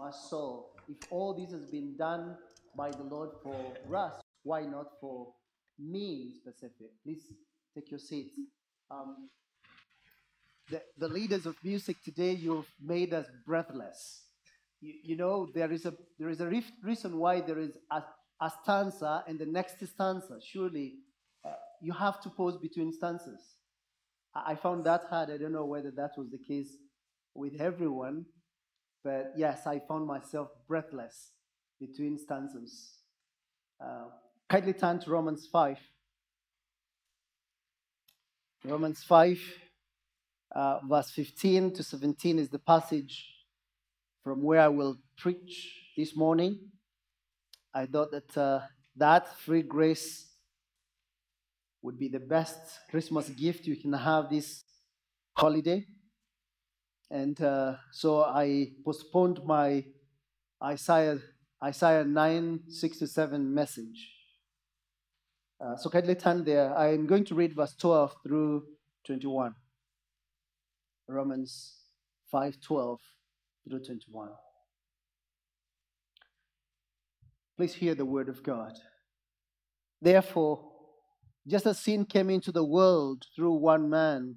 my soul, if all this has been done by the Lord for us, why not for me in specific? Please take your seats. Um, the, the leaders of music today, you've made us breathless. You, you know, there is a there is a reason why there is a, a stanza and the next stanza. Surely, uh, you have to pause between stanzas. I, I found that hard. I don't know whether that was the case with everyone, but yes, I found myself breathless between stanzas. Uh, kindly turn to Romans 5. Romans 5, uh, verse 15 to 17 is the passage from where I will preach this morning. I thought that uh, that free grace would be the best Christmas gift you can have this holiday. And uh, so I postponed my Isaiah, Isaiah 9, 6 to 7 message. Uh, so kindly turn there. I'm going to read verse 12 through 21. Romans 5, 12 through 21. Please hear the word of God. Therefore, just as sin came into the world through one man,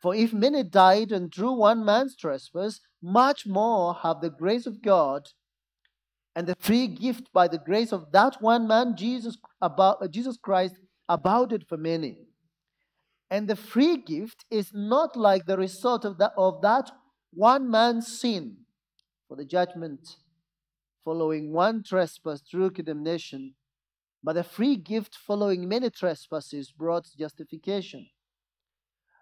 For if many died and through one man's trespass, much more have the grace of God and the free gift by the grace of that one man, Jesus, about, uh, Jesus Christ, abounded for many. And the free gift is not like the result of that, of that one man's sin. For the judgment following one trespass through condemnation, but the free gift following many trespasses brought justification.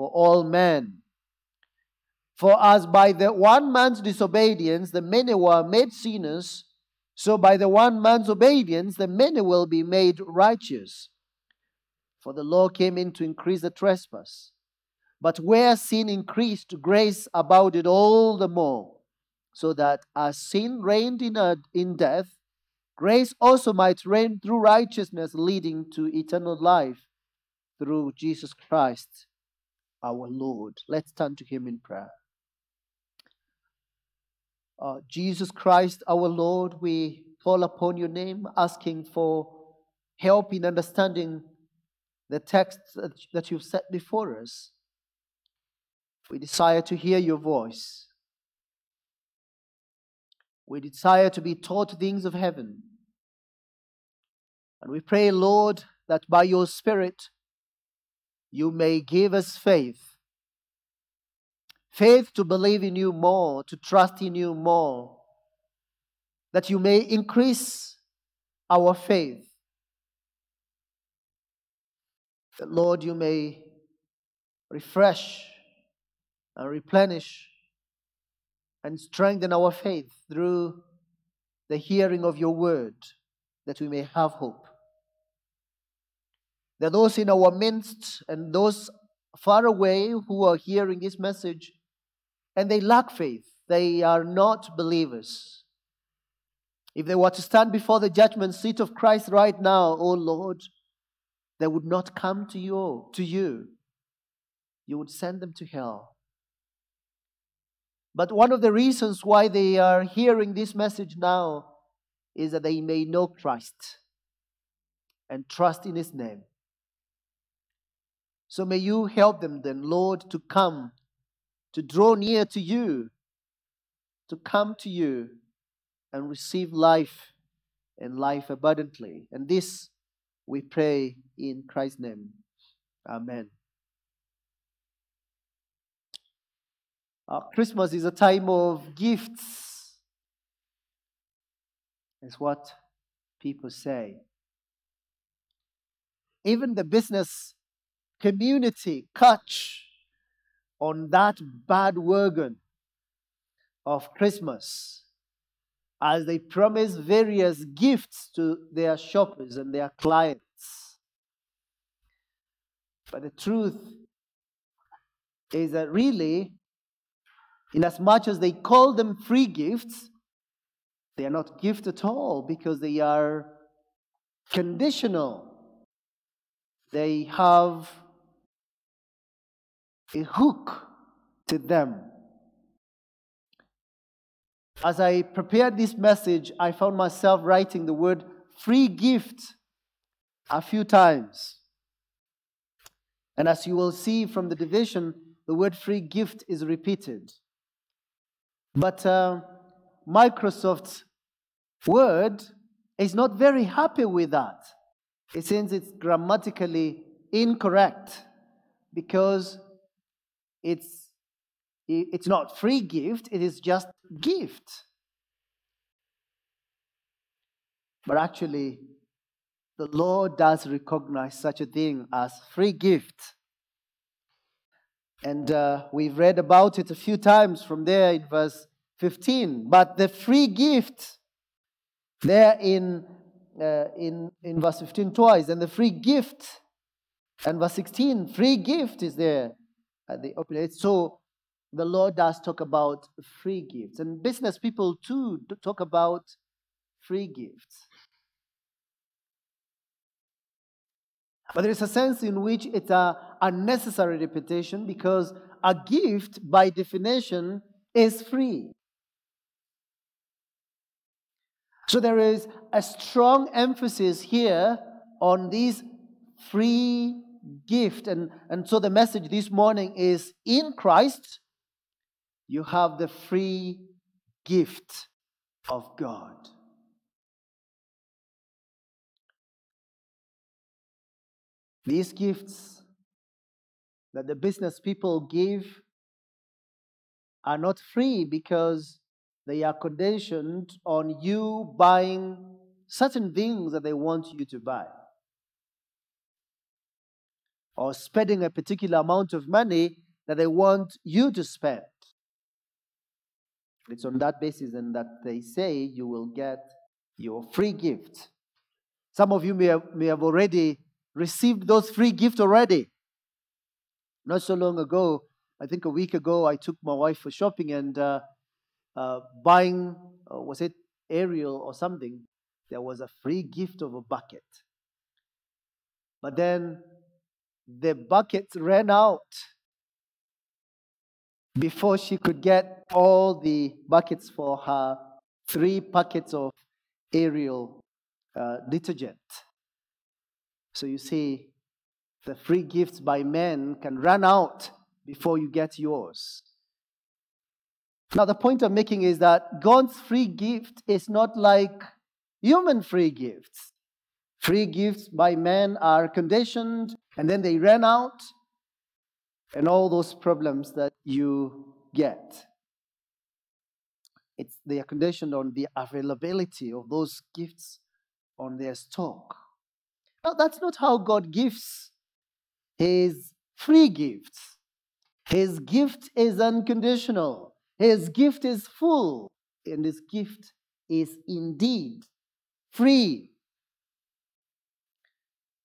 for all men. For as by the one man's disobedience the many were made sinners, so by the one man's obedience the many will be made righteous. For the law came in to increase the trespass. But where sin increased, grace abounded all the more, so that as sin reigned in, a, in death, grace also might reign through righteousness, leading to eternal life through Jesus Christ our Lord. Let's turn to Him in prayer. Uh, Jesus Christ, our Lord, we call upon your name, asking for help in understanding the text that, that you've set before us. We desire to hear your voice. We desire to be taught things of heaven. And we pray, Lord, that by your Spirit, you may give us faith. Faith to believe in you more, to trust in you more. That you may increase our faith. That, Lord, you may refresh and replenish and strengthen our faith through the hearing of your word, that we may have hope. There are those in our midst and those far away who are hearing this message and they lack faith. They are not believers. If they were to stand before the judgment seat of Christ right now, oh Lord, they would not come to you, to you. You would send them to hell. But one of the reasons why they are hearing this message now is that they may know Christ and trust in his name. So may you help them then, Lord, to come, to draw near to you, to come to you, and receive life and life abundantly. And this we pray in Christ's name. Amen. Uh, Christmas is a time of gifts, is what people say. Even the business community catch on that bad wagon of Christmas as they promise various gifts to their shoppers and their clients. But the truth is that really, in as much as they call them free gifts, they are not gifts at all because they are conditional. They have a hook to them. As I prepared this message, I found myself writing the word free gift a few times. And as you will see from the division, the word free gift is repeated. But uh, Microsoft's word is not very happy with that. It says it's grammatically incorrect because it's it's not free gift, it is just gift. But actually, the Lord does recognize such a thing as free gift. And uh, we've read about it a few times from there in verse 15. But the free gift, there in, uh, in, in verse 15 twice, and the free gift, and verse 16, free gift is there Uh, at the open. So the Lord does talk about free gifts. And business people too talk about free gifts. But there is a sense in which it's a unnecessary repetition because a gift, by definition, is free. So there is a strong emphasis here on these free gift. And, and so the message this morning is in Christ, you have the free gift of God. These gifts that the business people give are not free because they are conditioned on you buying certain things that they want you to buy or spending a particular amount of money that they want you to spend. It's on that basis and that they say you will get your free gift. Some of you may have, may have already received those free gifts already. Not so long ago, I think a week ago, I took my wife for shopping and uh, uh, buying, uh, was it Ariel or something? There was a free gift of a bucket. But then the buckets ran out before she could get all the buckets for her three packets of Ariel uh, detergent. So you see, the free gifts by men can run out before you get yours. Now, the point I'm making is that God's free gift is not like human free gifts. Free gifts by men are conditioned and then they ran out and all those problems that you get. It's, they are conditioned on the availability of those gifts on their stock. Now, that's not how God gives His free gifts. His gift is unconditional, His gift is full, and His gift is indeed free.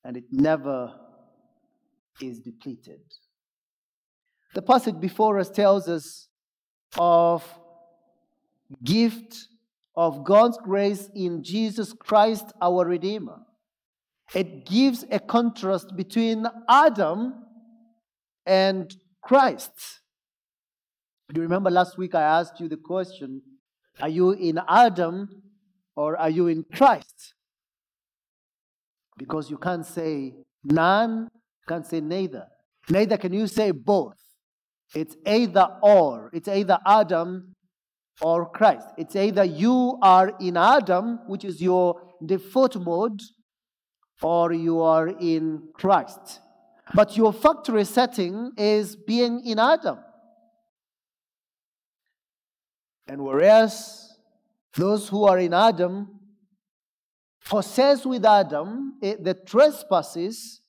And it never is depleted. The passage before us tells us of gift of God's grace in Jesus Christ our Redeemer. It gives a contrast between Adam and Christ. Do you remember last week I asked you the question Are you in Adam or are you in Christ? Because you can't say none, you can't say neither. Neither can you say both. It's either or. It's either Adam or Christ. It's either you are in Adam, which is your default mode, or you are in Christ. But your factory setting is being in Adam. And whereas those who are in Adam possess with Adam eh, the trespasses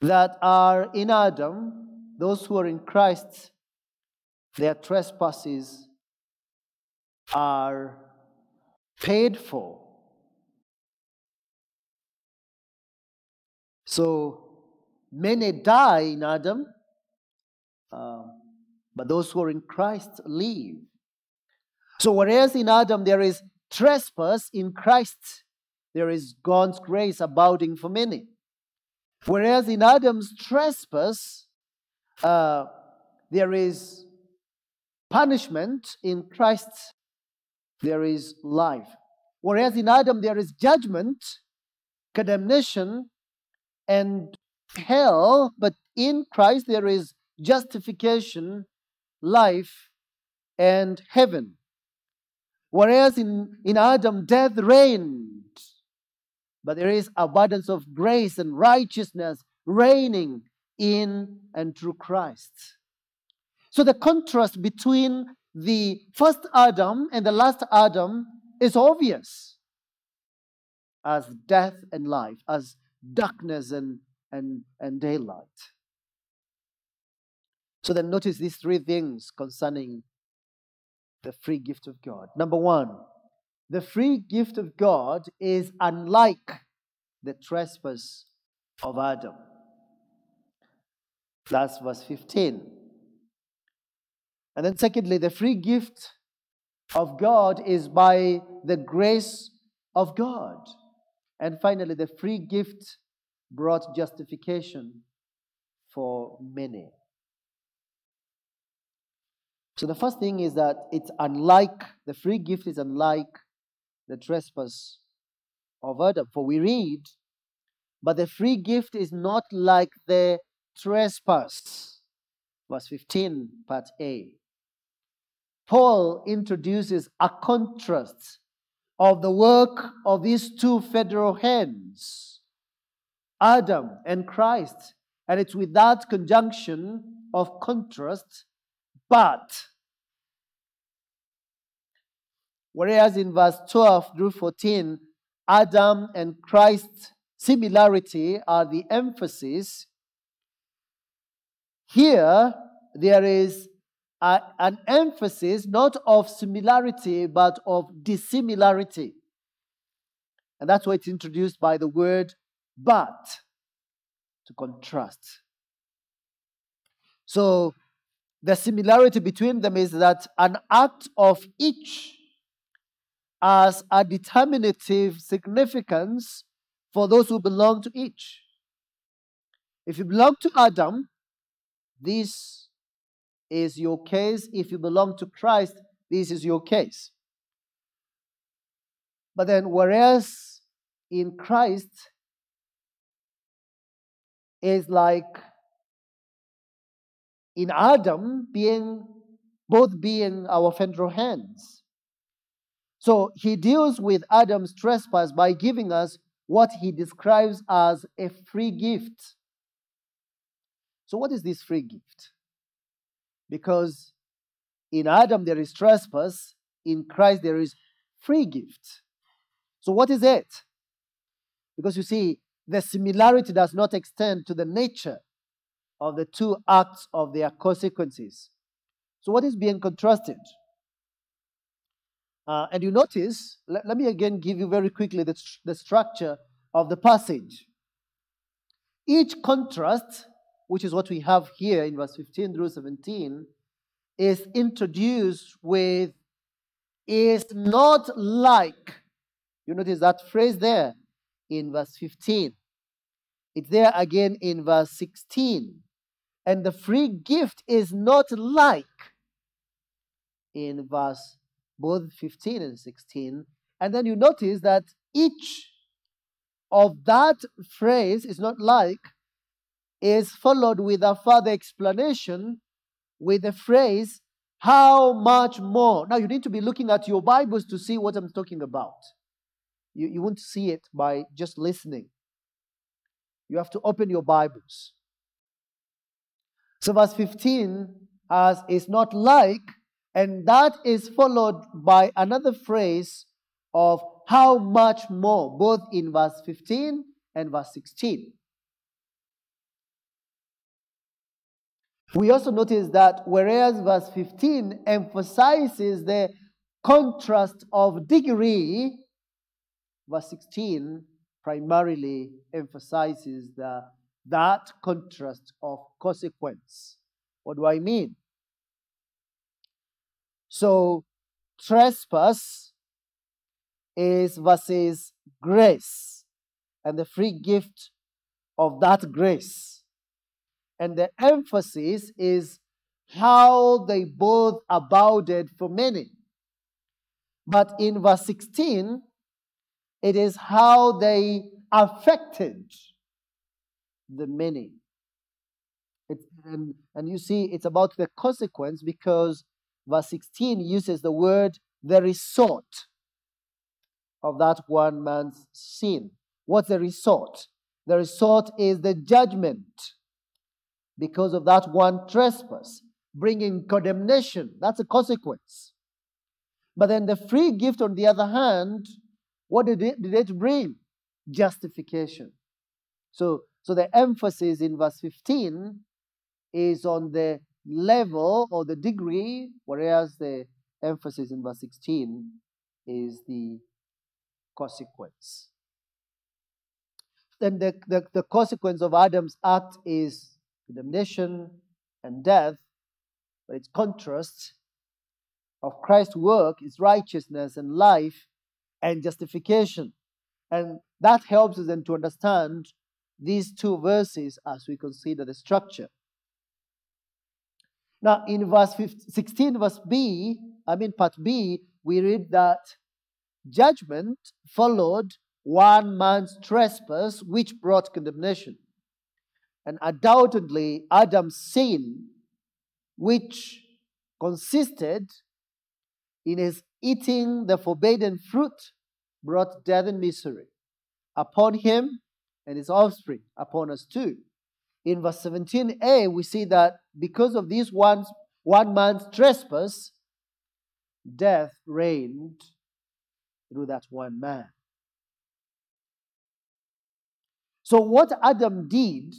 that are in Adam, those who are in Christ, their trespasses are paid for. So many die in Adam, uh, but those who are in Christ live. So, whereas in Adam there is trespass, in Christ there is God's grace abounding for many. Whereas in Adam's trespass, uh, there is punishment, in Christ there is life. Whereas in Adam there is judgment, condemnation, and hell, but in Christ there is justification, life, and heaven. Whereas in, in Adam death reigned, but there is abundance of grace and righteousness reigning in and through Christ. So the contrast between the first Adam and the last Adam is obvious as death and life, as darkness and, and, and daylight. So then notice these three things concerning the free gift of God. Number one, the free gift of God is unlike the trespass of Adam. That's verse 15. And then, secondly, the free gift of God is by the grace of God. And finally, the free gift brought justification for many. So the first thing is that it's unlike, the free gift is unlike the trespass of Adam. For we read, but the free gift is not like the trespass. Verse 15, part A. Paul introduces a contrast of the work of these two federal heads, Adam and Christ. And it's with that conjunction of contrast, but. Whereas in verse 12 through 14, Adam and Christ's similarity are the emphasis. Here, there is a, an emphasis not of similarity but of dissimilarity. And that's why it's introduced by the word but to contrast. So the similarity between them is that an act of each has a determinative significance for those who belong to each. If you belong to Adam, this is your case. If you belong to Christ, this is your case. But then, whereas in Christ is like in Adam being both being our federal heads. So he deals with Adam's trespass by giving us what he describes as a free gift. So, what is this free gift? Because in Adam there is trespass, in Christ there is free gift. So, what is it? Because you see, the similarity does not extend to the nature of the two acts of their consequences. So, what is being contrasted? Uh, and you notice, let, let, me again give you very quickly the, the structure of the passage. Each contrast which is what we have here in verse 15 through 17, is introduced with is not like. You notice that phrase there in verse 15. It's there again in verse 16. And the free gift is not like in verse both 15 and 16. And then you notice that each of that phrase is not like is followed with a further explanation with the phrase, how much more? Now, you need to be looking at your Bibles to see what I'm talking about. You, you won't see it by just listening. You have to open your Bibles. So, verse 15 as is not like, and that is followed by another phrase of how much more, both in verse 15 and verse 16. We also notice that whereas verse 15 emphasizes the contrast of degree, verse 16 primarily emphasizes the, that contrast of consequence. What do I mean? So, trespass is versus grace and the free gift of that grace and the emphasis is how they both abounded for many. But in verse 16, it is how they affected the many. It, and, and you see, it's about the consequence because verse 16 uses the word the result of that one man's sin. What's the result? The result is the judgment because of that one trespass, bringing condemnation. That's a consequence. But then the free gift, on the other hand, what did it, did it bring? Justification. So, so the emphasis in verse 15 is on the level or the degree, whereas the emphasis in verse 16 is the consequence. Then the, the, the consequence of Adam's act is condemnation, and death, but its contrast of Christ's work is righteousness and life and justification. And that helps us then to understand these two verses as we consider the structure. Now, in verse 15, 16, verse B, I mean, part B, we read that judgment followed one man's trespass, which brought condemnation. And undoubtedly, Adam's sin, which consisted in his eating the forbidden fruit, brought death and misery upon him and his offspring, upon us too. In verse 17a, we see that because of this one, one man's trespass, death reigned through that one man. So, what Adam did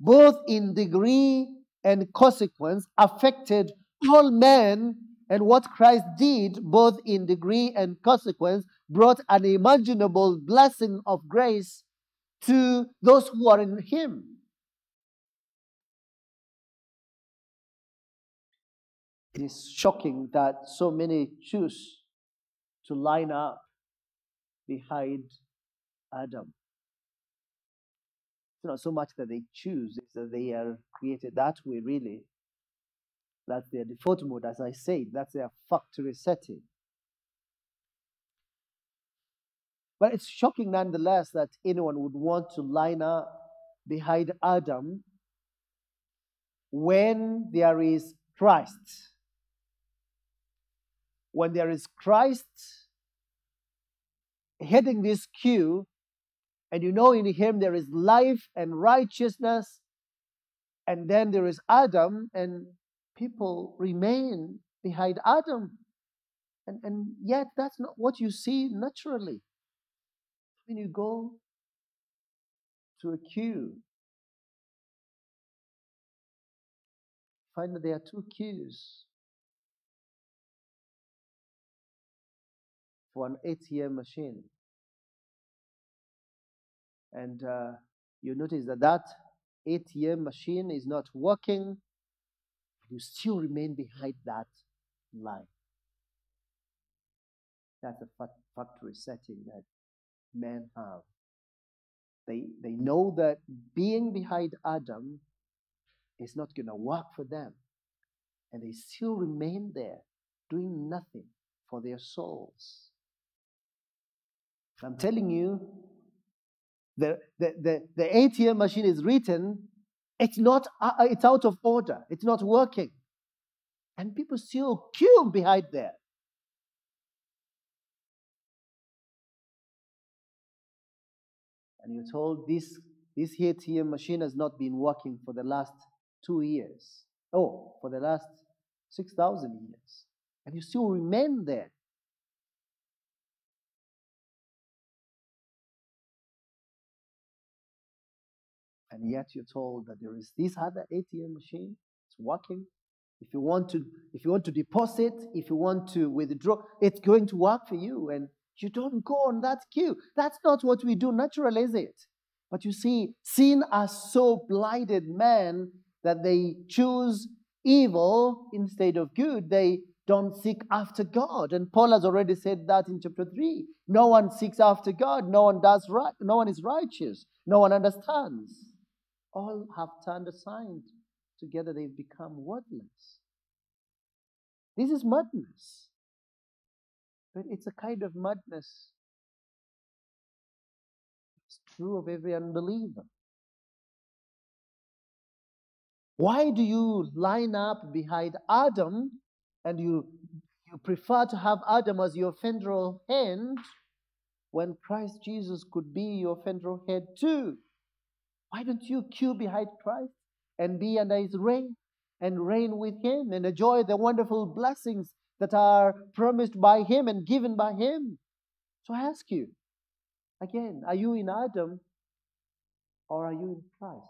both in degree and consequence, affected all men. And what Christ did, both in degree and consequence, brought an imaginable blessing of grace to those who are in Him. It is shocking that so many choose to line up behind Adam. It's not so much that they choose, it's that they are created that way, really. That's their default mode, as I said, that's their factory setting. But it's shocking nonetheless that anyone would want to line up behind Adam when there is Christ. When there is Christ heading this queue, and you know, in him there is life and righteousness. And then there is Adam, and people remain behind Adam. And, and yet, that's not what you see naturally. When you go to a queue, find that there are two queues for an ATM machine. And uh, you notice that that ATM machine is not working. You still remain behind that line. That's a factory setting that men have. They, they know that being behind Adam is not going to work for them. And they still remain there doing nothing for their souls. I'm telling you, the, the, the, the ATM machine is written, it's not uh, it's out of order. It's not working. And people still queue behind there. And you're told this, this ATM machine has not been working for the last two years. Oh, for the last 6,000 years. And you still remain there. And yet you're told that there is this other ATM machine, it's working. If you want to, if you want to deposit, if you want to withdraw, it's going to work for you. And you don't go on that queue. That's not what we do naturally, is it? But you see, sin has so blinded men that they choose evil instead of good. They don't seek after God. And Paul has already said that in chapter 3. No one seeks after God. No one does right. No one is righteous. No one understands. All have turned aside. Together they've become worthless. This is madness. But it's a kind of madness. It's true of every unbeliever. Why do you line up behind Adam and you, you prefer to have Adam as your federal head when Christ Jesus could be your federal head too? Why don't you queue behind Christ and be under his reign and reign with him and enjoy the wonderful blessings that are promised by him and given by him? So I ask you again, are you in Adam or are you in Christ?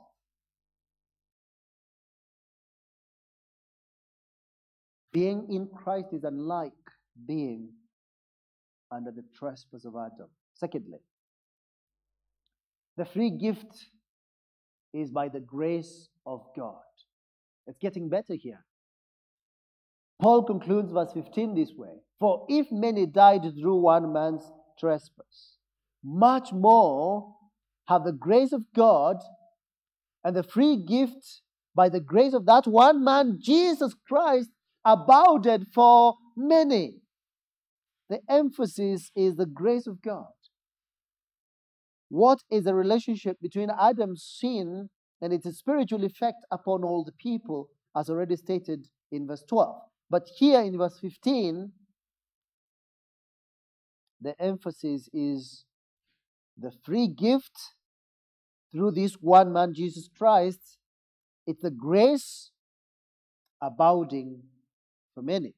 Being in Christ is unlike being under the trespass of Adam. Secondly, the free gift is by the grace of God. It's getting better here. Paul concludes verse 15 this way For if many died through one man's trespass, much more have the grace of God and the free gift by the grace of that one man, Jesus Christ, abounded for many. The emphasis is the grace of God. What is the relationship between Adam's sin and its spiritual effect upon all the people, as already stated in verse 12? But here in verse 15, the emphasis is the free gift through this one man, Jesus Christ. It's the grace abounding for many.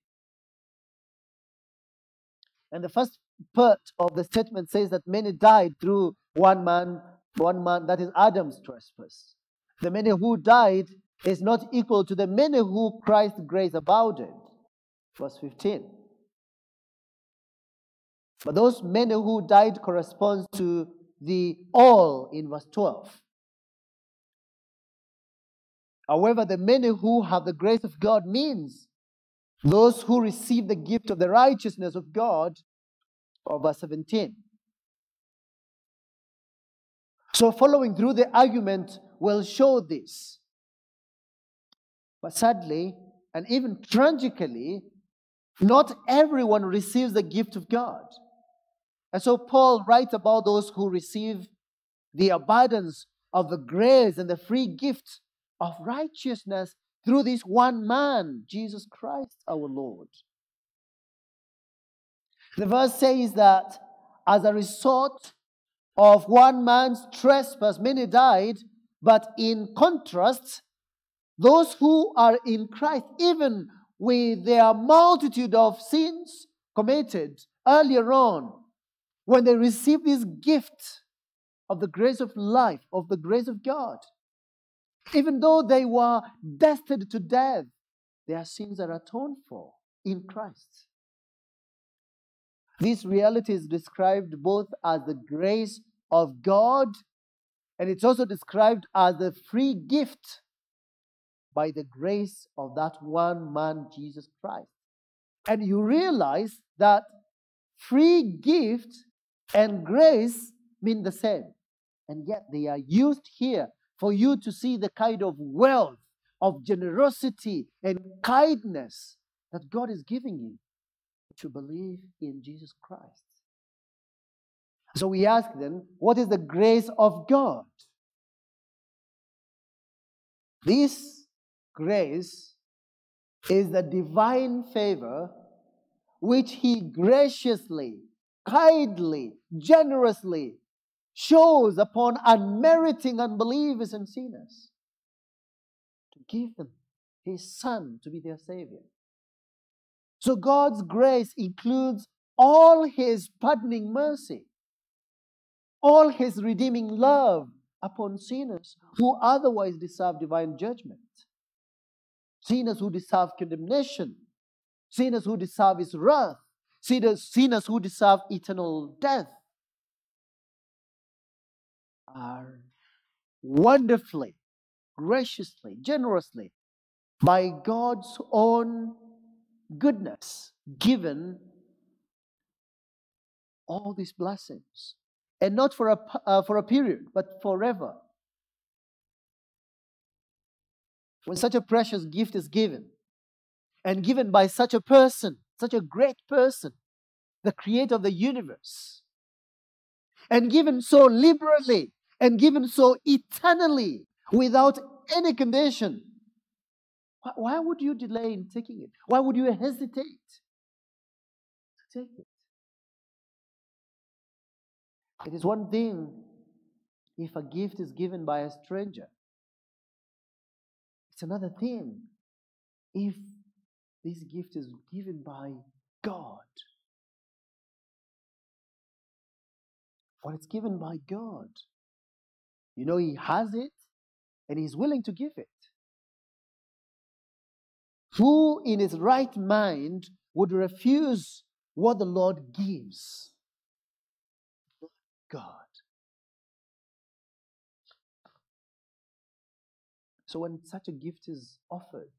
And the first part of the statement says that many died through one man, one man, that is Adam's trespass. The many who died is not equal to the many who Christ's grace abounded. Verse 15. But those many who died corresponds to the all in verse 12. However, the many who have the grace of God means those who receive the gift of the righteousness of God, of verse 17. So, following through the argument will show this. But sadly, and even tragically, not everyone receives the gift of God. And so, Paul writes about those who receive the abundance of the grace and the free gift of righteousness through this one man, Jesus Christ our Lord. The verse says that as a result of one man's trespass, many died, but in contrast, those who are in Christ, even with their multitude of sins committed earlier on, when they receive this gift of the grace of life, of the grace of God, even though they were destined to death, their sins are atoned for in Christ. This reality is described both as the grace of God and it's also described as the free gift by the grace of that one man, Jesus Christ. And you realize that free gift and grace mean the same. And yet they are used here for you to see the kind of wealth of generosity and kindness that God is giving you to believe in Jesus Christ. So we ask them, what is the grace of God? This grace is the divine favor which he graciously, kindly, generously shows upon unmeriting unbelievers and sinners to give them his son to be their savior. So God's grace includes all his pardoning mercy, all his redeeming love upon sinners who otherwise deserve divine judgment, sinners who deserve condemnation, sinners who deserve his wrath, sinners, sinners who deserve eternal death are wonderfully, graciously, generously, by God's own goodness, given all these blessings. And not for a, uh, for a period, but forever. When such a precious gift is given, and given by such a person, such a great person, the creator of the universe, and given so liberally, and given so eternally, without any condition, why would you delay in taking it? Why would you hesitate to take it? It is one thing if a gift is given by a stranger, it's another thing if this gift is given by God. When it's given by God, you know, He has it and He's willing to give it. Who in his right mind would refuse what the Lord gives? God. So when such a gift is offered,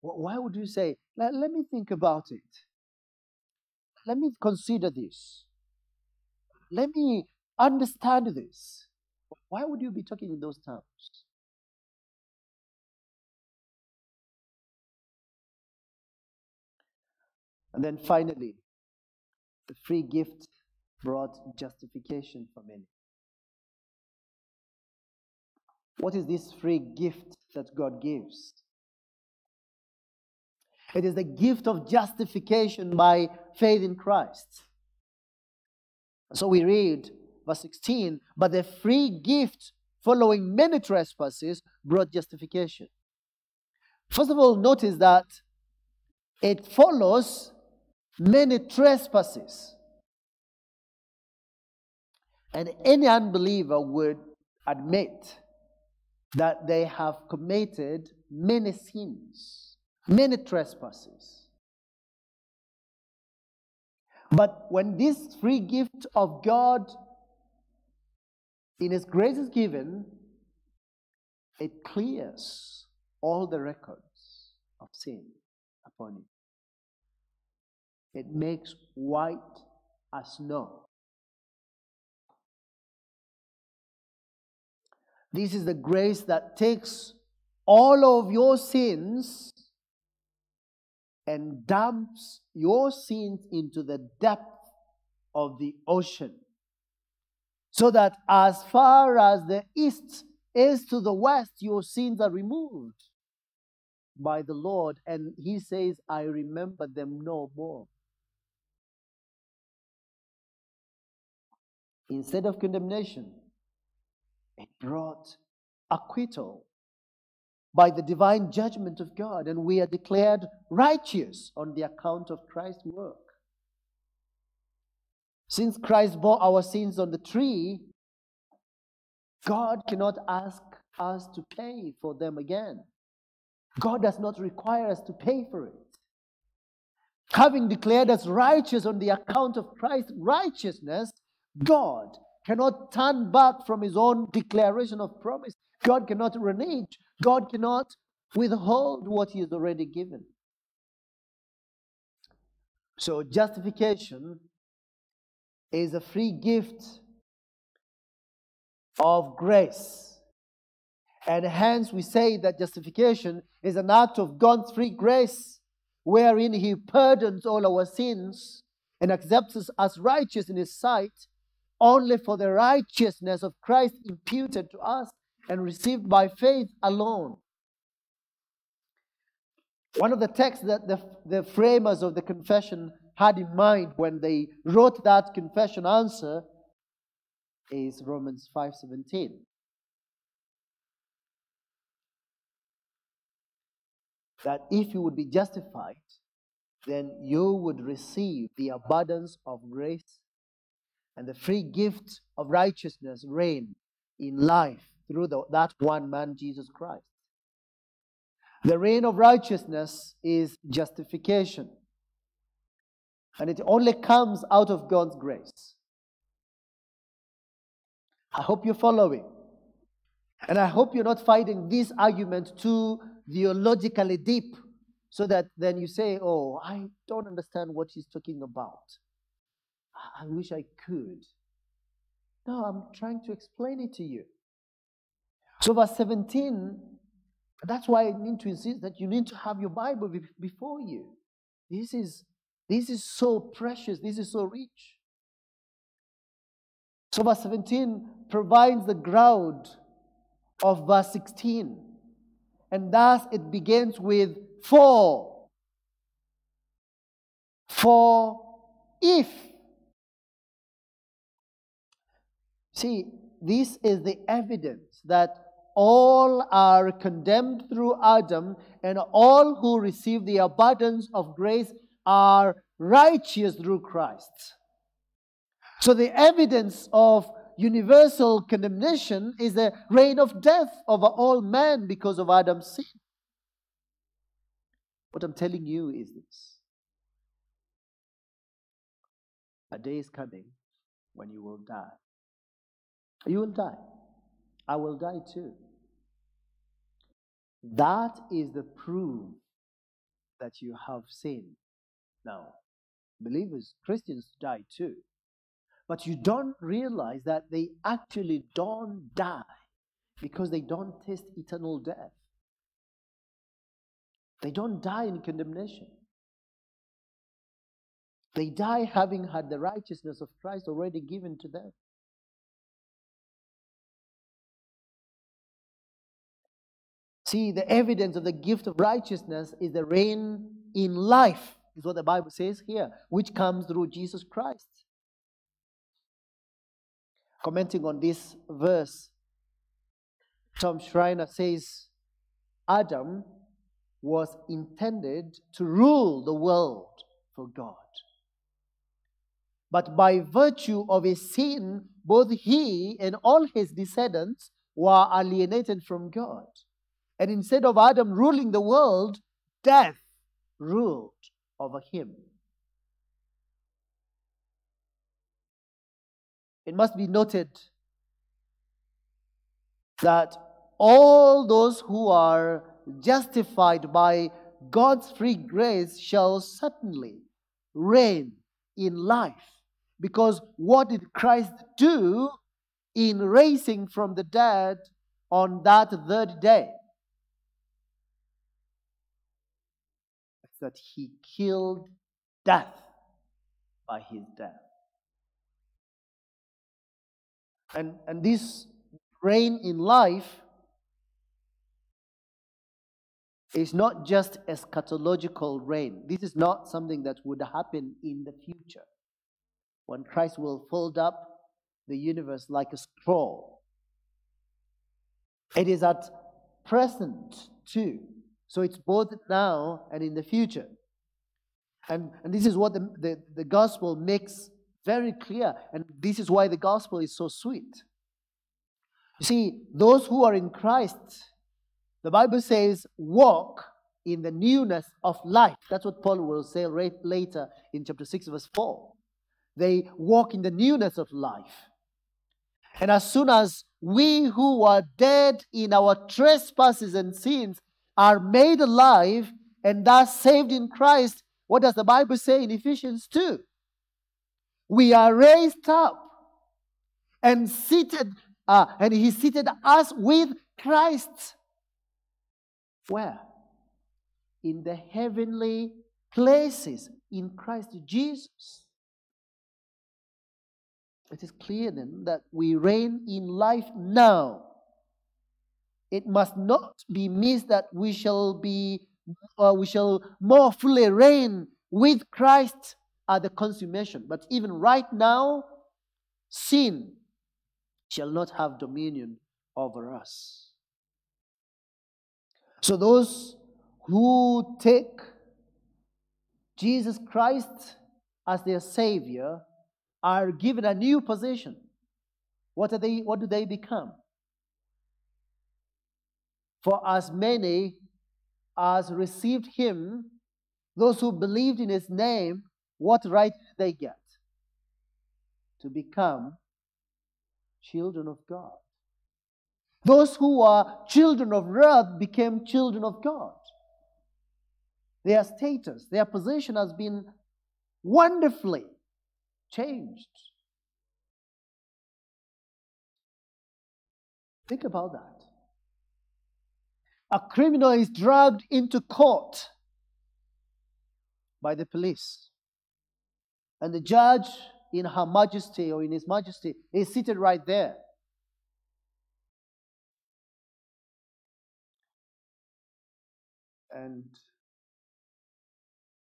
why would you say, let, let me think about it? Let me consider this. Let me understand this. Why would you be talking in those terms? And then finally, the free gift brought justification for many. What is this free gift that God gives? It is the gift of justification by faith in Christ. So we read verse 16, but the free gift following many trespasses brought justification. First of all, notice that it follows many trespasses. And any unbeliever would admit that they have committed many sins, many trespasses. But when this free gift of God in His grace is given, it clears all the records of sin upon it. It makes white as snow. This is the grace that takes all of your sins and dumps your sins into the depth of the ocean. So that as far as the east is to the west, your sins are removed by the Lord. And He says, I remember them no more. Instead of condemnation, it brought acquittal by the divine judgment of God, and we are declared righteous on the account of Christ's work. Since Christ bore our sins on the tree, God cannot ask us to pay for them again. God does not require us to pay for it. Having declared us righteous on the account of Christ's righteousness, God cannot turn back from his own declaration of promise. God cannot renege. God cannot withhold what he has already given. So, justification is a free gift of grace. And hence, we say that justification is an act of God's free grace, wherein He pardons all our sins and accepts us as righteous in His sight only for the righteousness of Christ imputed to us and received by faith alone. One of the texts that the, the framers of the confession had in mind when they wrote that confession answer is Romans 5:17. That if you would be justified, then you would receive the abundance of grace and the free gift of righteousness reign in life through the, that one man, Jesus Christ. The reign of righteousness is justification. And it only comes out of God's grace. I hope you're following. And I hope you're not finding this argument too theologically deep so that then you say, Oh, I don't understand what he's talking about. I wish I could. No, I'm trying to explain it to you. So, verse 17, that's why I need to insist that you need to have your Bible before you. This is, this is so precious, this is so rich. So, verse 17 provides the ground of verse 16. And thus it begins with for. For if. See, this is the evidence that all are condemned through Adam, and all who receive the abundance of grace are righteous through Christ. So, the evidence of universal condemnation is the reign of death over all men because of Adam's sin. What I'm telling you is this a day is coming when you will die. You will die. I will die too. That is the proof that you have sinned. Now, believers, Christians die too. But you don't realize that they actually don't die because they don't taste eternal death. They don't die in condemnation. They die having had the righteousness of Christ already given to them. See, the evidence of the gift of righteousness is the reign in life, is what the Bible says here, which comes through Jesus Christ. Commenting on this verse, Tom Schreiner says Adam was intended to rule the world for God. But by virtue of his sin, both he and all his descendants were alienated from God. And instead of Adam ruling the world, death ruled over him. It must be noted that all those who are justified by God's free grace shall certainly reign in life. Because what did Christ do in raising from the dead on that third day? That he killed death by his death. And, and this reign in life is not just eschatological reign. This is not something that would happen in the future when Christ will fold up the universe like a scroll. It is at present too. So it's both now and in the future. And, and this is what the, the, the gospel makes very clear. And this is why the gospel is so sweet. You see, those who are in Christ the Bible says, walk in the newness of life. That's what Paul will say right later in chapter 6, verse 4. They walk in the newness of life. And as soon as we who are dead in our trespasses and sins are made alive and thus saved in Christ, what does the Bible say in Ephesians 2? We are raised up and seated, uh, and He seated us with Christ where? In the heavenly places in Christ Jesus. It is clear then that we reign in life now. It must not be missed that we shall be uh, we shall more fully reign with Christ at the consummation. But even right now, sin shall not have dominion over us. So those who take Jesus Christ as their Savior are given a new position. What, are they, what do they become? For as many as received Him, those who believed in His name, what right did they get? To become children of God. Those who are children of wrath became children of God. Their status, their position has been wonderfully changed. Think about that. A criminal is dragged into court by the police. And the judge, in her majesty or in his majesty, is seated right there. And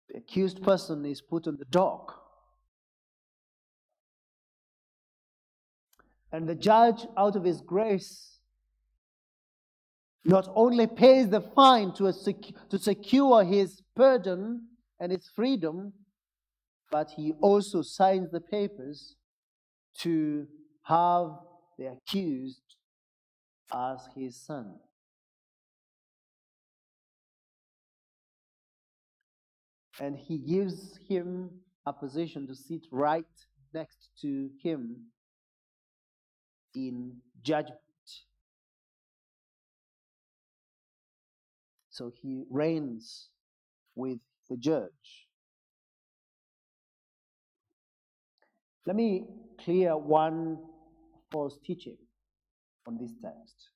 the accused person is put on the dock. And the judge, out of his grace, not only pays the fine to, to secure his pardon and his freedom, but he also signs the papers to have the accused as his son. And he gives him a position to sit right next to him in judgment. So he reigns with the judge. Let me clear one false teaching on this text.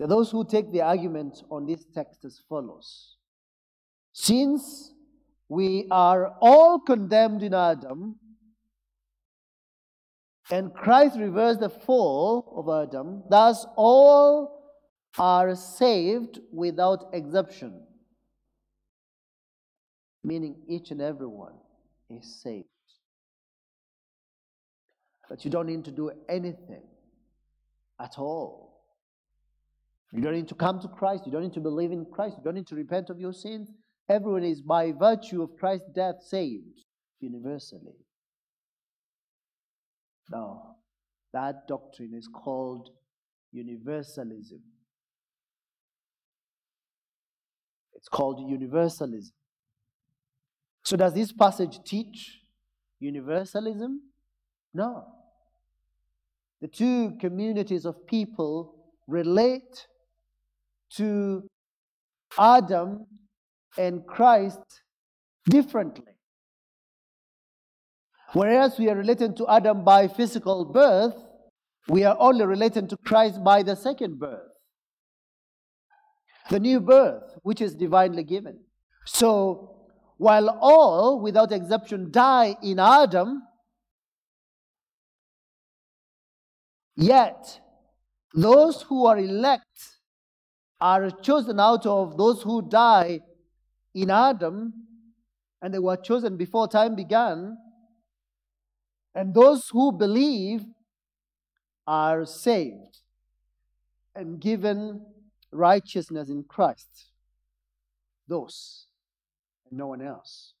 Are those who take the argument on this text as follows Since we are all condemned in Adam, and Christ reversed the fall of Adam, thus all are saved without exception. Meaning each and every one is saved. But you don't need to do anything at all. You don't need to come to Christ. You don't need to believe in Christ. You don't need to repent of your sins. Everyone is, by virtue of Christ's death, saved universally. Now, that doctrine is called universalism. It's called universalism. So, does this passage teach universalism? No. The two communities of people relate to Adam and Christ differently. Whereas we are related to Adam by physical birth, we are only related to Christ by the second birth, the new birth, which is divinely given. So, while all, without exception, die in Adam, yet those who are elect are chosen out of those who die in Adam, and they were chosen before time began, and those who believe are saved and given righteousness in Christ. Those, and no one else.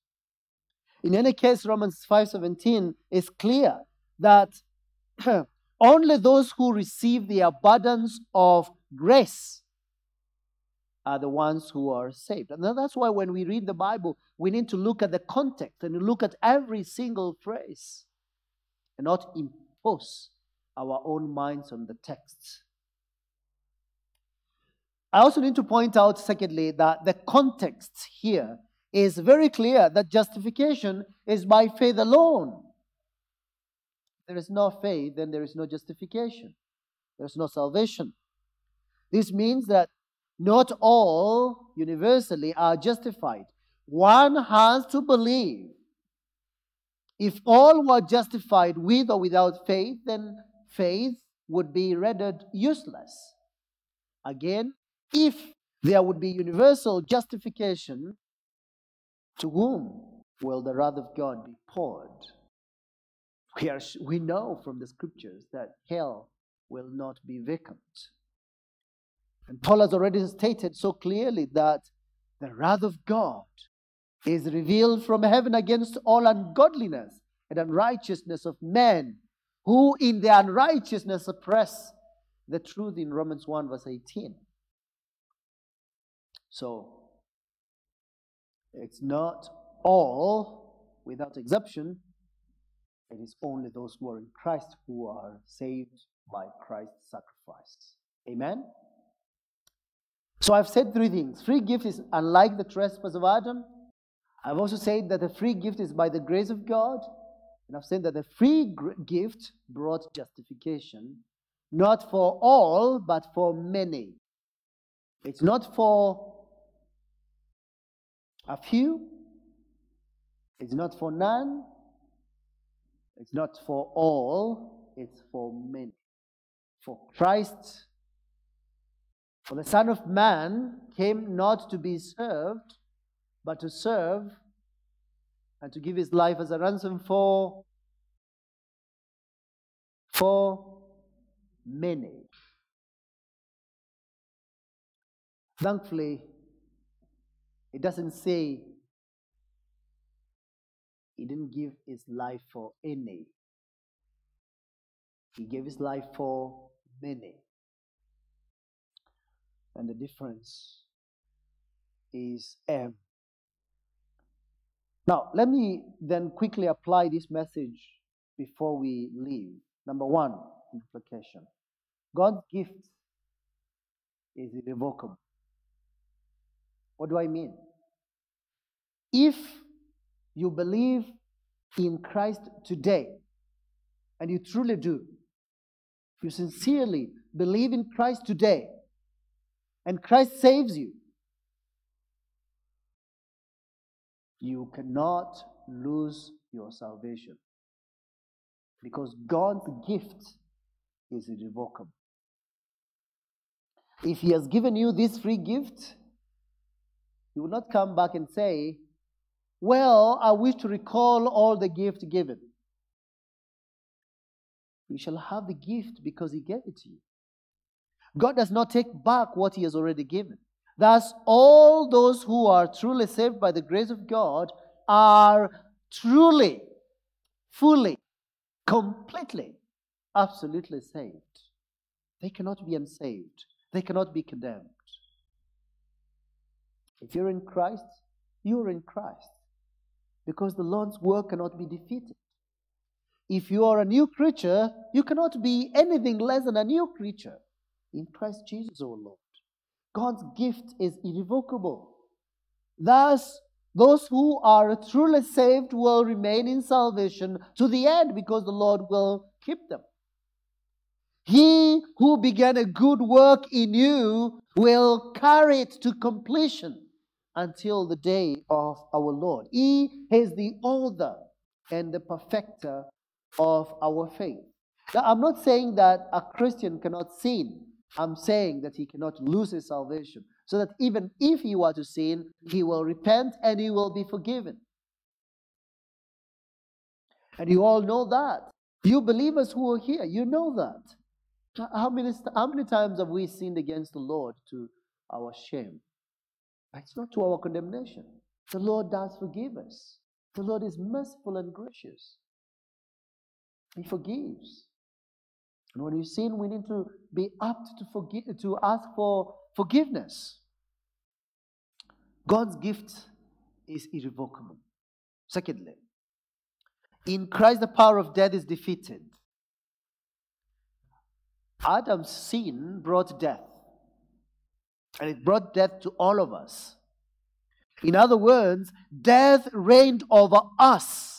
In any case, Romans 5:17 is clear that only those who receive the abundance of grace are the ones who are saved. And that's why when we read the Bible, we need to look at the context and look at every single phrase and not impose our own minds on the texts. I also need to point out, secondly, that the context here is very clear that justification is by faith alone. There is no faith, then there is no justification. There's no salvation. This means that not all universally are justified. One has to believe. If all were justified with or without faith, then faith would be rendered useless. Again, if there would be universal justification, to whom will the wrath of God be poured? We, are, we know from the scriptures that hell will not be vacant. And Paul has already stated so clearly that the wrath of God is revealed from heaven against all ungodliness and unrighteousness of men who in their unrighteousness suppress the truth in Romans 1, verse 18. So, it's not all, without exception, it is only those who are in Christ who are saved by Christ's sacrifice. Amen? So I've said three things. Free gift is unlike the trespass of Adam. I've also said that the free gift is by the grace of God. And I've said that the free gift brought justification, not for all, but for many. It's not for a few, it's not for none, it's not for all, it's for many. For Christ, for the Son of Man came not to be served, but to serve and to give his life as a ransom for for many. Thankfully, it doesn't say he didn't give his life for any. He gave his life for many. And the difference is M. Now, let me then quickly apply this message before we leave. Number one, implication God's gift is irrevocable. What do I mean? If you believe in Christ today, and you truly do, you sincerely believe in Christ today, and Christ saves you, you cannot lose your salvation. Because God's gift is irrevocable. If He has given you this free gift, He will not come back and say, Well, I wish to recall all the gift given. You shall have the gift because He gave it to you. God does not take back what He has already given. Thus, all those who are truly saved by the grace of God are truly, fully, completely, absolutely saved. They cannot be unsaved, they cannot be condemned. If you're in Christ, you're in Christ because the Lord's work cannot be defeated. If you are a new creature, you cannot be anything less than a new creature in Christ Jesus, our Lord. God's gift is irrevocable. Thus, those who are truly saved will remain in salvation to the end because the Lord will keep them. He who began a good work in you will carry it to completion until the day of our Lord. He is the author and the perfecter of our faith. Now, I'm not saying that a Christian cannot sin. I'm saying that he cannot lose his salvation. So that even if he were to sin, he will repent and he will be forgiven. And you all know that. You believers who are here, you know that. How many, how many times have we sinned against the Lord to our shame? It's not to our condemnation. The Lord does forgive us. The Lord is merciful and gracious. He forgives. And when you sin, we need to be apt to forgive, to ask for forgiveness. God's gift is irrevocable. Secondly, in Christ the power of death is defeated. Adam's sin brought death, and it brought death to all of us. In other words, death reigned over us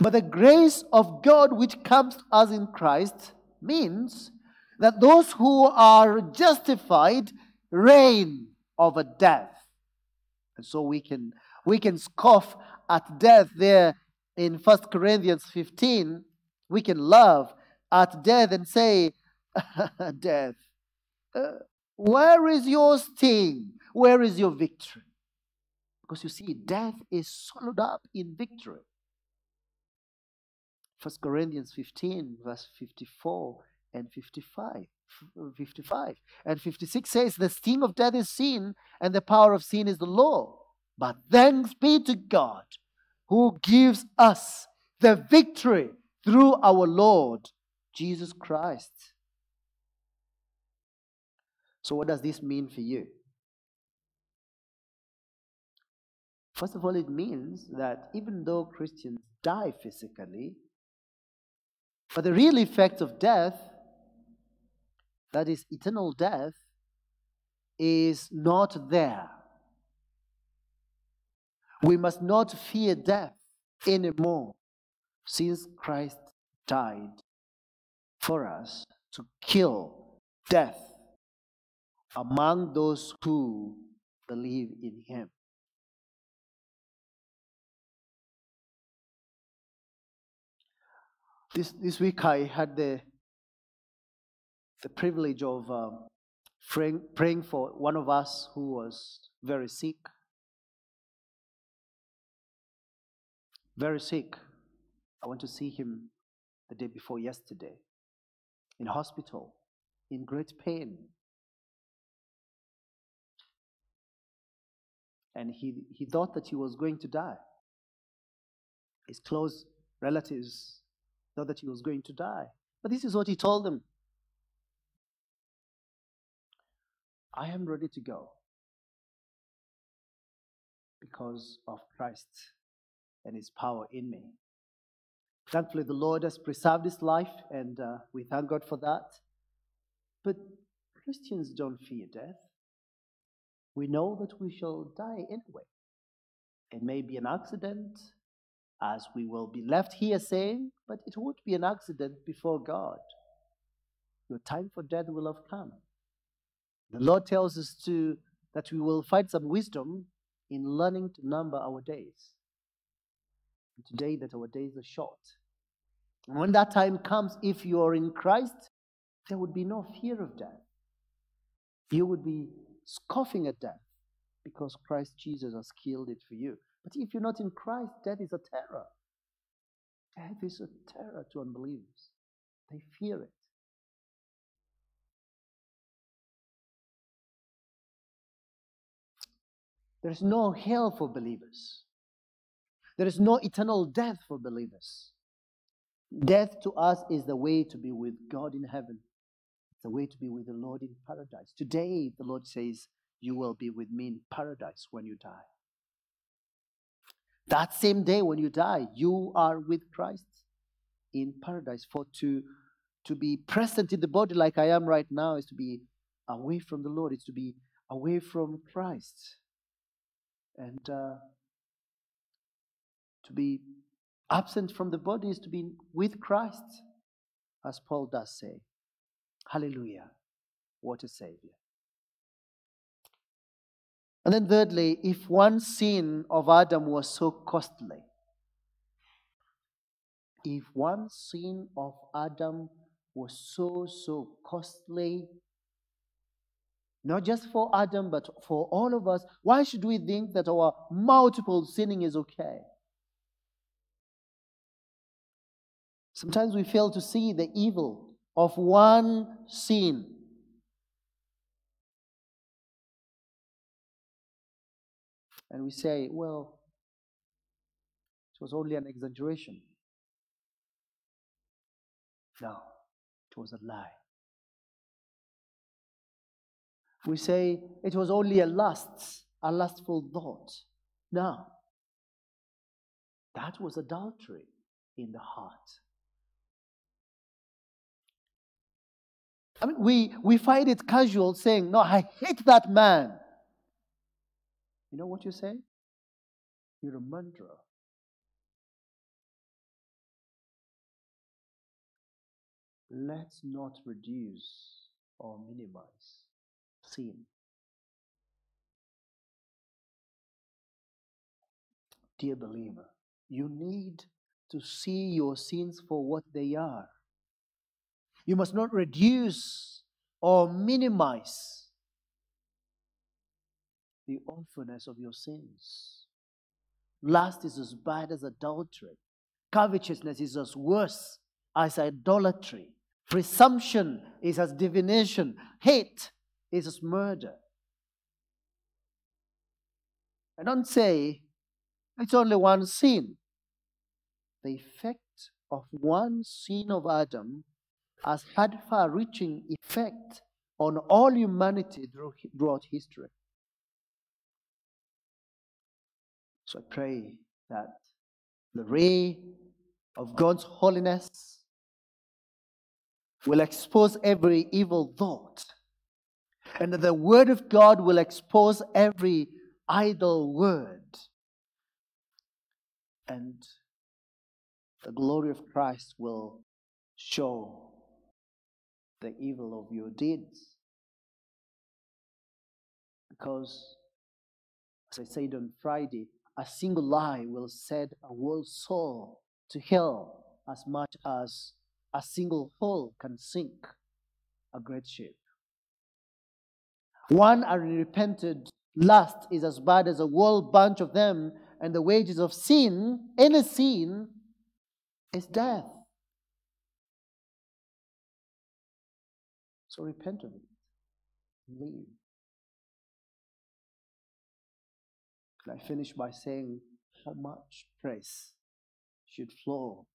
but the grace of God which comes to us in Christ means that those who are justified reign over death. And so we can we can scoff at death there in 1 Corinthians 15. We can laugh at death and say, Death, uh, Where is your sting? Where is your victory? Because you see, death is swallowed up in victory. 1 Corinthians 15, verse 54 and 55. 55 and 56 says, The sting of death is sin, and the power of sin is the law. But thanks be to God who gives us the victory through our Lord Jesus Christ. So, what does this mean for you? First of all, it means that even though Christians die physically, for the real effect of death, that is eternal death, is not there. We must not fear death anymore since Christ died for us to kill death among those who believe in Him. This, this week I had the, the privilege of um, praying, praying for one of us who was very sick. Very sick. I went to see him the day before yesterday in hospital, in great pain. And he, he thought that he was going to die. His close relatives thought that he was going to die. But this is what he told them I am ready to go because of Christ and his power in me. Thankfully, the Lord has preserved his life, and uh, we thank God for that. But Christians don't fear death. We know that we shall die anyway. It may be an accident, as we will be left here saying, but it would be an accident before God. Your time for death will have come. The Lord tells us to that we will find some wisdom in learning to number our days. And today that our days are short. And when that time comes, if you are in Christ, there would be no fear of death. You would be scoffing at death because Christ Jesus has killed it for you. But if you're not in Christ, death is a terror. Death is a terror to unbelievers. They fear it. There is no hell for believers. There is no eternal death for believers. Death to us is the way to be with God in heaven. The way to be with the Lord in paradise. Today, the Lord says, You will be with me in paradise when you die. That same day when you die, you are with Christ in paradise. For to, to be present in the body like I am right now is to be away from the Lord, it's to be away from Christ. And uh, to be Absent from the body is to be with Christ, as Paul does say. Hallelujah. What a Savior. And then, thirdly, if one sin of Adam was so costly, if one sin of Adam was so, so costly, not just for Adam, but for all of us, why should we think that our multiple sinning is okay? Sometimes we fail to see the evil of one sin. And we say, well, it was only an exaggeration. No, it was a lie. We say it was only a lust, a lustful thought. No, that was adultery in the heart. I mean, we, we find it casual saying, No, I hate that man. You know what you say? You're a murderer. Let's not reduce or minimize sin. Dear believer, you need to see your sins for what they are. You must not reduce or minimize the awfulness of your sins. Lust is as bad as adultery. Covetousness is as worse as idolatry. Presumption is as divination. Hate is as murder. I don't say it's only one sin. The effect of one sin of Adam has had far reaching effect on all humanity throughout history. So I pray that the ray of God's holiness will expose every evil thought, and that the word of God will expose every idle word. And the glory of Christ will show the evil of your deeds. Because, as I said on Friday, a single lie will set a whole soul to hell as much as a single hole can sink a great ship. One unrepented lust is as bad as a whole bunch of them, and the wages of sin, any sin, is death. So repent of it. Leave. Can I finish by saying how much praise should flow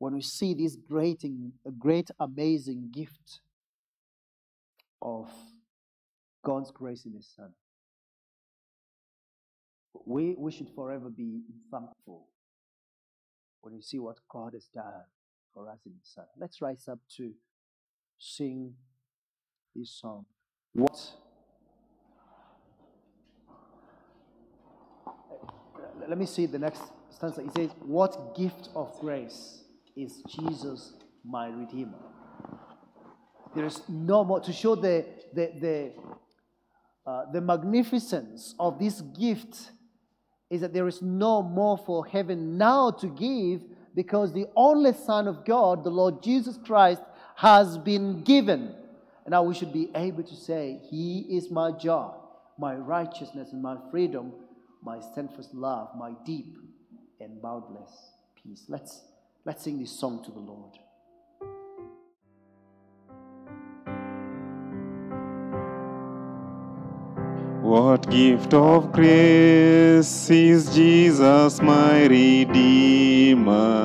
when we see this great, great, amazing gift of God's grace in His Son? We, we should forever be thankful when you see what God has done for us in His Son. Let's rise up to sing this song. What? Let me see the next stanza. It says, What gift of grace is Jesus my Redeemer? There is no more to show the, the, the, uh, the magnificence of this gift is that there is no more for heaven now to give because the only Son of God, the Lord Jesus Christ, has been given. And now we should be able to say, He is my joy, my righteousness, and my freedom, my steadfast love, my deep and boundless peace. Let's, let's sing this song to the Lord. What gift of grace is Jesus my Redeemer?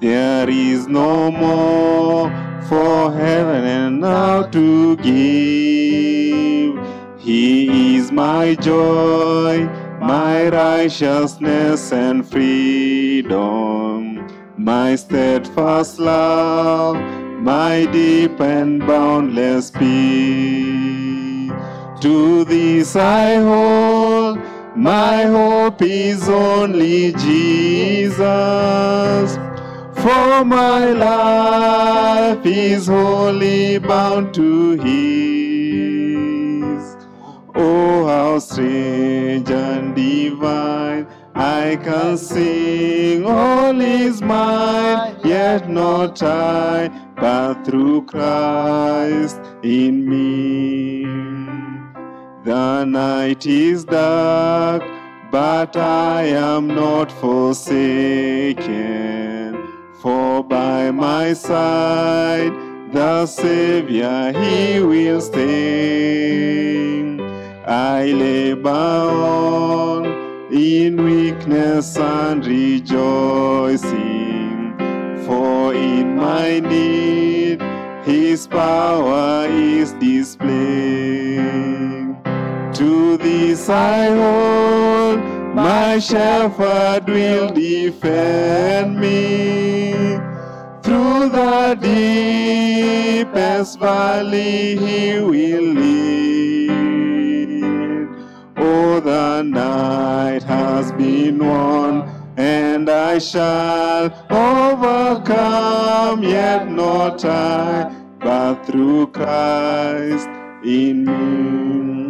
There is no more for heaven and earth to give. He is my joy, my righteousness and freedom, my steadfast love, my deep and boundless peace. To this I hold, my hope is only Jesus. For my life is wholly bound to His. Oh, how strange and divine! I can sing, all is mine, yet not I, but through Christ in me. The night is dark, but I am not forsaken. For by my side, the Savior, He will stay. I labor on in weakness and rejoicing, for in my need, His power is displayed. To this I hold, my shepherd will defend me. Through the deepest valley he will lead. Oh, the night has been won, and I shall overcome, yet not I, but through Christ in me.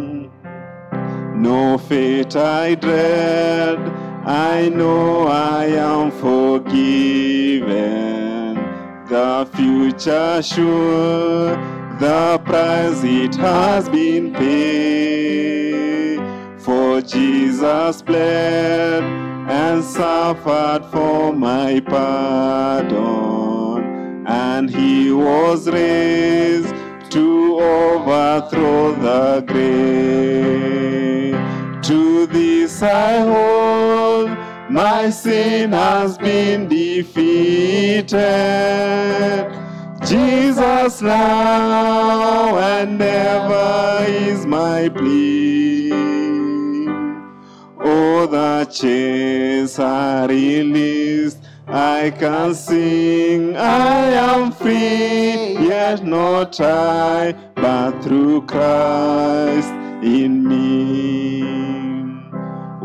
No fate I dread, I know I am forgiven. The future sure, the price it has been paid. For Jesus bled and suffered for my pardon, and he was raised to overthrow the grave. To this I hold, my sin has been defeated. Jesus now and ever is my plea. Oh, the chains are released. I can sing, I am free, yet not I, but through Christ in me.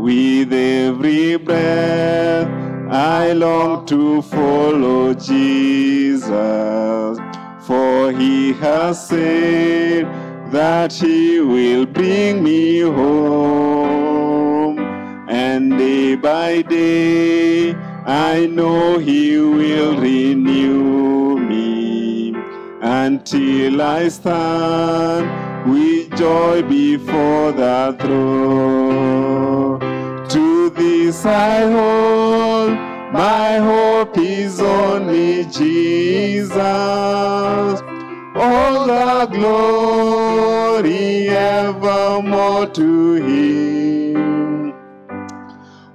With every breath, I long to follow Jesus, for he has said that he will bring me home. And day by day, I know he will renew me until I stand with joy before the throne. To this I hold, my hope is only Jesus. All the glory evermore to him.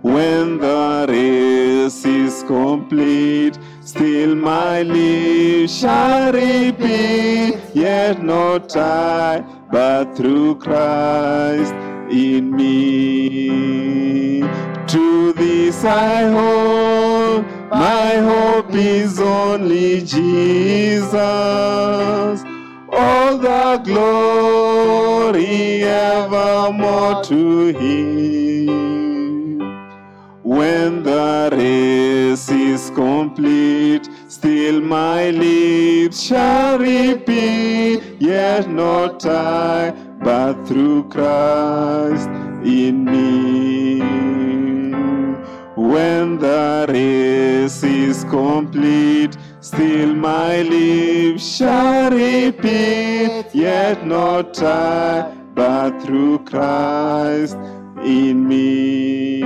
When the race is complete, still my lips shall repeat, yet not I, but through Christ in me. I hold, my hope is only Jesus. All the glory evermore to him. When the race is complete, still my lips shall repeat, yet not I, but through Christ in me. When the race is complete, still my lips shall repeat, yet not I, but through Christ in me.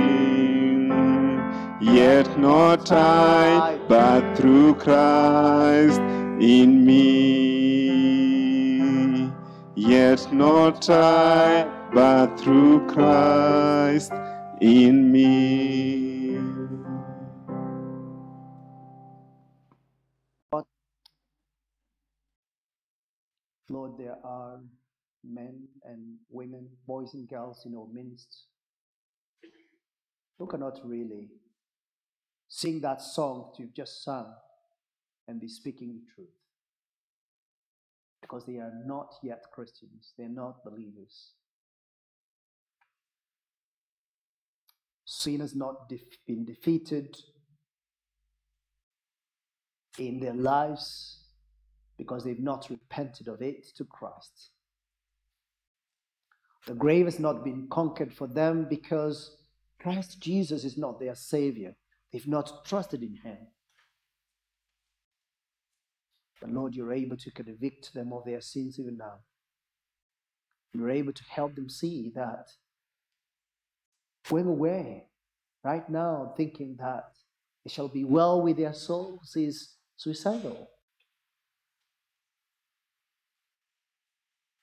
Yet not I, but through Christ in me. Yet not I, but through Christ in me. Lord, there are men and women, boys and girls in our midst who cannot really sing that song that you've just sung and be speaking the truth. Because they are not yet Christians, they're not believers. Sin has not def- been defeated in their lives because they've not repented of it to Christ. The grave has not been conquered for them because Christ Jesus is not their Savior. They've not trusted in Him. But Lord, you're able to convict them of their sins even now. You're able to help them see that going away right now thinking that it shall be well with their souls is suicidal.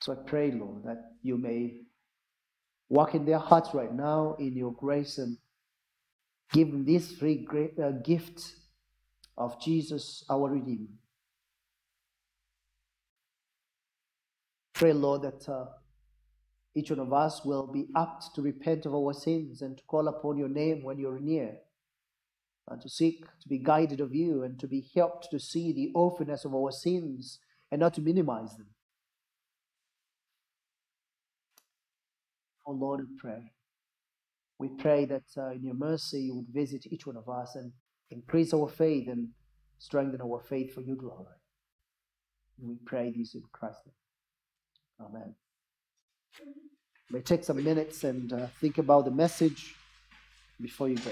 So I pray, Lord, that you may walk in their hearts right now in your grace and give them this free great, uh, gift of Jesus, our Redeemer. Pray, Lord, that uh, each one of us will be apt to repent of our sins and to call upon your name when you're near, and to seek to be guided of you and to be helped to see the awfulness of our sins and not to minimize them. Oh Lord, we pray. We pray that uh, in your mercy you would visit each one of us and increase our faith and strengthen our faith for your glory. We pray this in Christ's name. Amen. may take some minutes and uh, think about the message before you go.